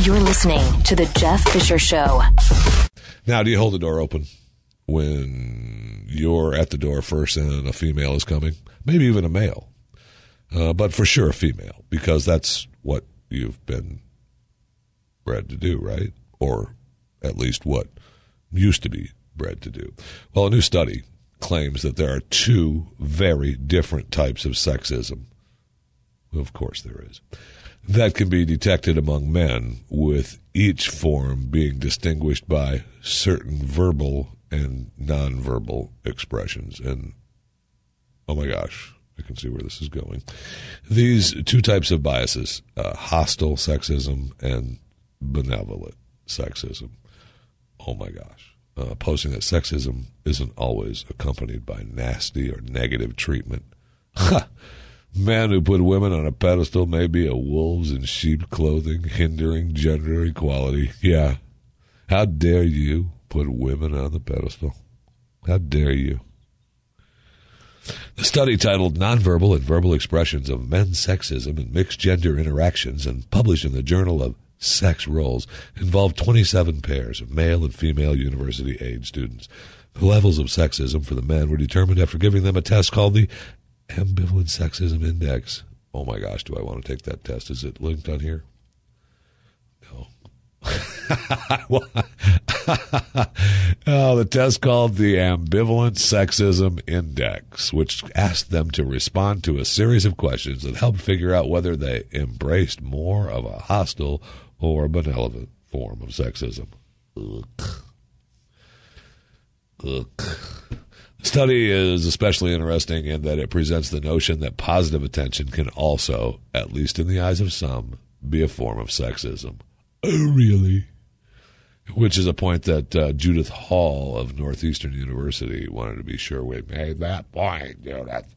You're listening to The Jeff Fisher Show. Now, do you hold the door open when you're at the door first and a female is coming? Maybe even a male. Uh, but for sure a female, because that's what you've been bred to do, right? Or at least what used to be bred to do. Well, a new study claims that there are two very different types of sexism. Of course, there is. That can be detected among men, with each form being distinguished by certain verbal and nonverbal expressions. And oh my gosh, I can see where this is going. These two types of biases uh, hostile sexism and benevolent sexism. Oh my gosh. Uh, posting that sexism isn't always accompanied by nasty or negative treatment. Men who put women on a pedestal may be a wolves in sheep clothing, hindering gender equality. Yeah. How dare you put women on the pedestal? How dare you? The study titled Nonverbal and Verbal Expressions of Men's Sexism and Mixed Gender Interactions and published in the Journal of Sex Roles involved 27 pairs of male and female university age students. The levels of sexism for the men were determined after giving them a test called the Ambivalent Sexism Index. Oh my gosh, do I want to take that test? Is it linked on here? No. oh, the test called the Ambivalent Sexism Index, which asked them to respond to a series of questions that helped figure out whether they embraced more of a hostile or benevolent form of sexism. Ugh. Ugh. Study is especially interesting in that it presents the notion that positive attention can also, at least in the eyes of some, be a form of sexism. Oh, really? Which is a point that uh, Judith Hall of Northeastern University wanted to be sure we made that point, Judith.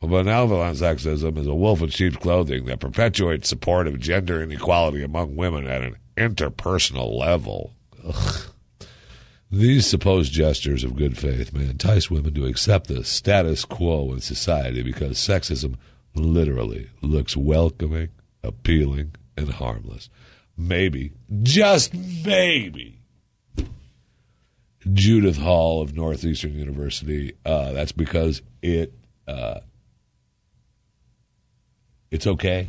Benevolent sexism is a wolf in sheep's clothing that perpetuates support of gender inequality among women at an interpersonal level. Ugh. These supposed gestures of good faith may entice women to accept the status quo in society because sexism literally looks welcoming, appealing, and harmless. Maybe, just maybe, Judith Hall of Northeastern University, uh, that's because it uh, it's okay.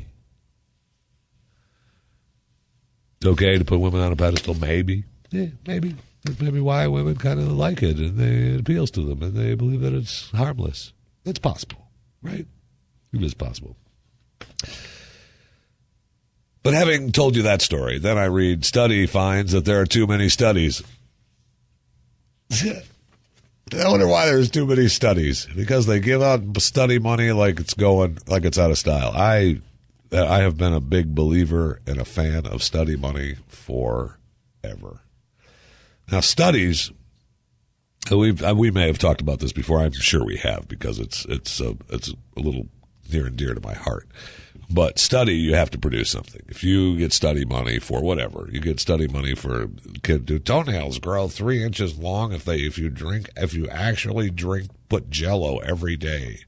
It's okay to put women on a pedestal, maybe. Yeah, maybe. That's maybe why women kind of like it and they, it appeals to them and they believe that it's harmless. It's possible, right? It is possible. But having told you that story, then I read study finds that there are too many studies. I wonder why there's too many studies. Because they give out study money like it's going like it's out of style. I I have been a big believer and a fan of study money forever. Now, studies. Uh, we uh, we may have talked about this before. I'm sure we have because it's it's a, it's a little near and dear to my heart. But study, you have to produce something. If you get study money for whatever, you get study money for can do toenails grow three inches long if they if you drink if you actually drink put Jello every day.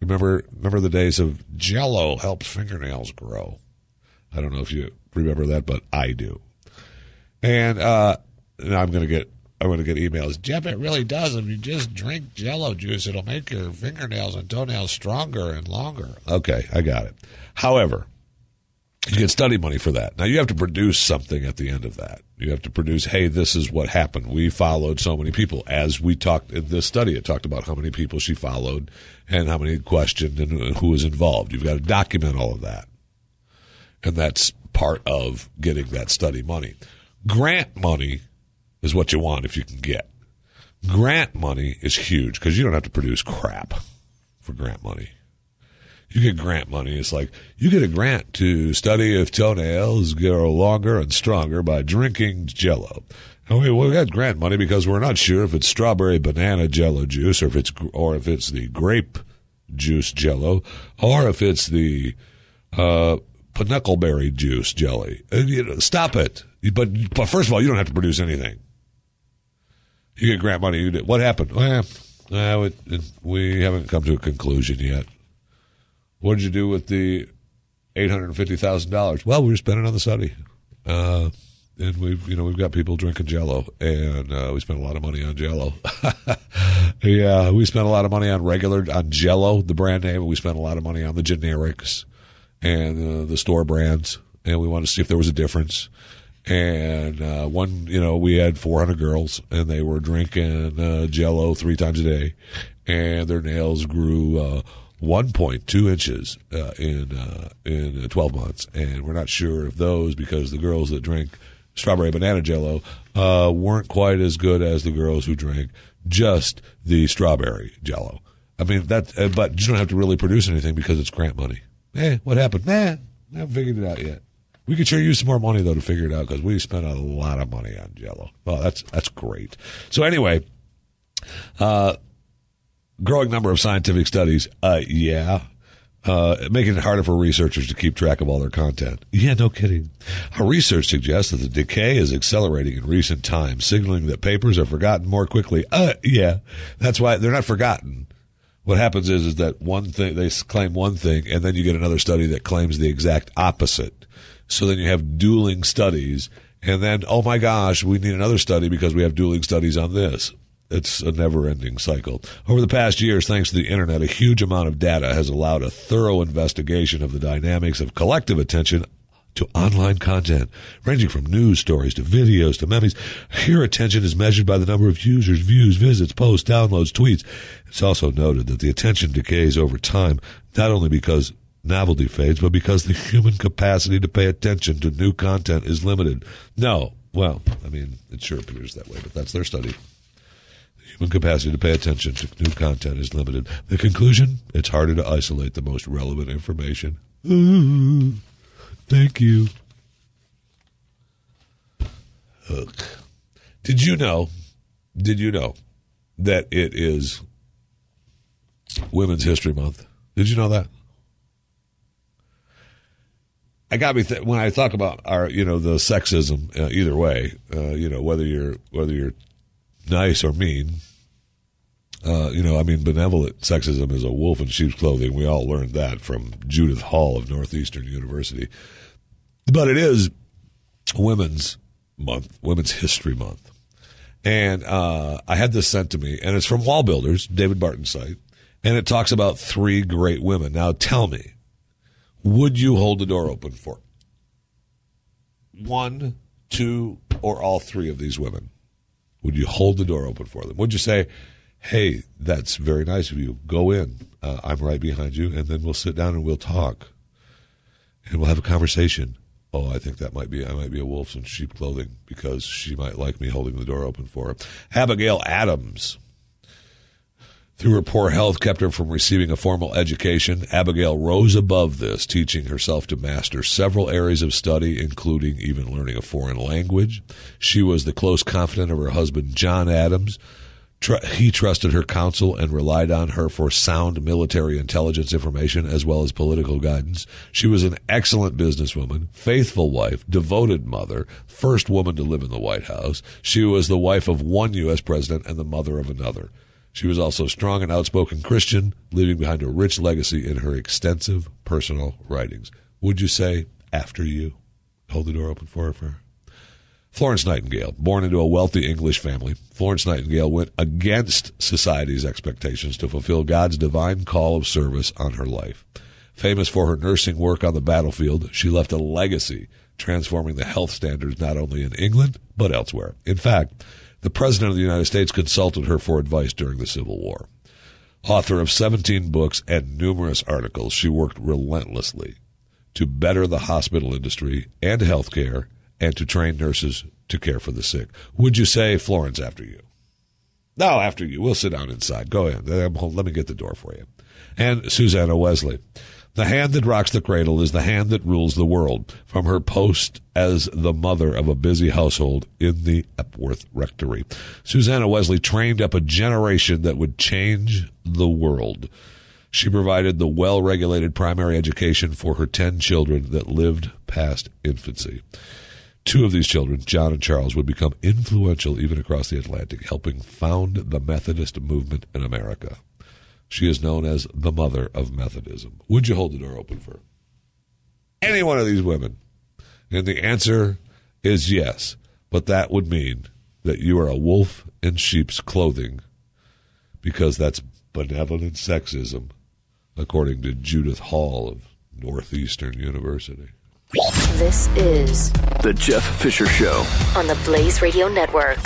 Remember remember the days of Jello helps fingernails grow. I don't know if you remember that, but I do. And uh, and I'm going to get I'm going to get emails. Jeff, it really does. If you just drink Jello juice, it'll make your fingernails and toenails stronger and longer. Okay, I got it. However, you get study money for that. Now you have to produce something at the end of that. You have to produce, hey, this is what happened. We followed so many people. As we talked in this study, it talked about how many people she followed and how many questioned and who was involved. You've got to document all of that. And that's part of getting that study money. Grant money is what you want if you can get. Grant money is huge because you don't have to produce crap for grant money. You get grant money. It's like you get a grant to study if toenails grow longer and stronger by drinking Jello. And we we got grant money because we're not sure if it's strawberry banana Jello juice or if it's or if it's the grape juice Jello or if it's the uh, juice jelly. And, you know, stop it. But but first of all, you don't have to produce anything. You get grant money. You did. What happened? Well, it, it, we haven't come to a conclusion yet. What did you do with the eight hundred fifty thousand dollars? Well, we were spending on the study. Uh, and we've you know we've got people drinking Jello, and uh, we spent a lot of money on Jello. yeah, we spent a lot of money on regular on Jello, the brand name, we spent a lot of money on the generics and uh, the store brands, and we wanted to see if there was a difference. And uh, one, you know, we had 400 girls, and they were drinking uh, Jello three times a day, and their nails grew uh, 1.2 inches uh, in uh, in 12 months. And we're not sure if those, because the girls that drink strawberry banana jello uh, weren't quite as good as the girls who drank just the strawberry jello. I mean that, uh, but you don't have to really produce anything because it's grant money. Eh, what happened? Nah, I haven't figured it out yet. We could sure use some more money though to figure it out because we spent a lot of money on Jello. Well, that's that's great. So anyway, uh, growing number of scientific studies. Uh, yeah, uh, making it harder for researchers to keep track of all their content. Yeah, no kidding. Our research suggests that the decay is accelerating in recent times, signaling that papers are forgotten more quickly. Uh, yeah, that's why they're not forgotten. What happens is, is that one thing, they claim one thing, and then you get another study that claims the exact opposite. So then you have dueling studies, and then, oh my gosh, we need another study because we have dueling studies on this. It's a never ending cycle. Over the past years, thanks to the internet, a huge amount of data has allowed a thorough investigation of the dynamics of collective attention to online content, ranging from news stories to videos to memes. Here, attention is measured by the number of users, views, visits, posts, downloads, tweets. It's also noted that the attention decays over time, not only because novelty fades, but because the human capacity to pay attention to new content is limited. No, well, I mean, it sure appears that way, but that's their study. The human capacity to pay attention to new content is limited. The conclusion? It's harder to isolate the most relevant information. Thank you. Ugh. Did you know? Did you know that it is Women's History Month? Did you know that? I got me th- when I talk about our, you know, the sexism. Uh, either way, uh, you know, whether you're whether you're nice or mean. Uh, you know, I mean, benevolent sexism is a wolf in sheep's clothing. We all learned that from Judith Hall of Northeastern University. But it is Women's Month, Women's History Month. And uh, I had this sent to me, and it's from Wall Builders, David Barton's site, and it talks about three great women. Now, tell me, would you hold the door open for one, two, or all three of these women? Would you hold the door open for them? Would you say, hey, that's very nice of you. Go in. Uh, I'm right behind you, and then we'll sit down and we'll talk, and we'll have a conversation. Oh, I think that might be I might be a wolf in sheep clothing because she might like me holding the door open for her. Abigail Adams. Through her poor health kept her from receiving a formal education. Abigail rose above this, teaching herself to master several areas of study, including even learning a foreign language. She was the close confidant of her husband, John Adams. He trusted her counsel and relied on her for sound military intelligence information as well as political guidance. She was an excellent businesswoman, faithful wife, devoted mother, first woman to live in the White House. She was the wife of one U.S. president and the mother of another. She was also a strong and outspoken Christian, leaving behind a rich legacy in her extensive personal writings. Would you say, after you? Hold the door open for her. For her. Florence Nightingale, born into a wealthy English family, Florence Nightingale went against society's expectations to fulfill God's divine call of service on her life. Famous for her nursing work on the battlefield, she left a legacy transforming the health standards not only in England, but elsewhere. In fact, the President of the United States consulted her for advice during the Civil War. Author of 17 books and numerous articles, she worked relentlessly to better the hospital industry and healthcare and to train nurses to care for the sick. Would you say, Florence, after you? No, after you. We'll sit down inside. Go ahead. Let me get the door for you. And Susanna Wesley. The hand that rocks the cradle is the hand that rules the world. From her post as the mother of a busy household in the Epworth Rectory, Susanna Wesley trained up a generation that would change the world. She provided the well regulated primary education for her 10 children that lived past infancy. Two of these children, John and Charles, would become influential even across the Atlantic, helping found the Methodist movement in America. She is known as the mother of Methodism. Would you hold the door open for any one of these women? And the answer is yes. But that would mean that you are a wolf in sheep's clothing because that's benevolent sexism, according to Judith Hall of Northeastern University. This is The Jeff Fisher Show on the Blaze Radio Network.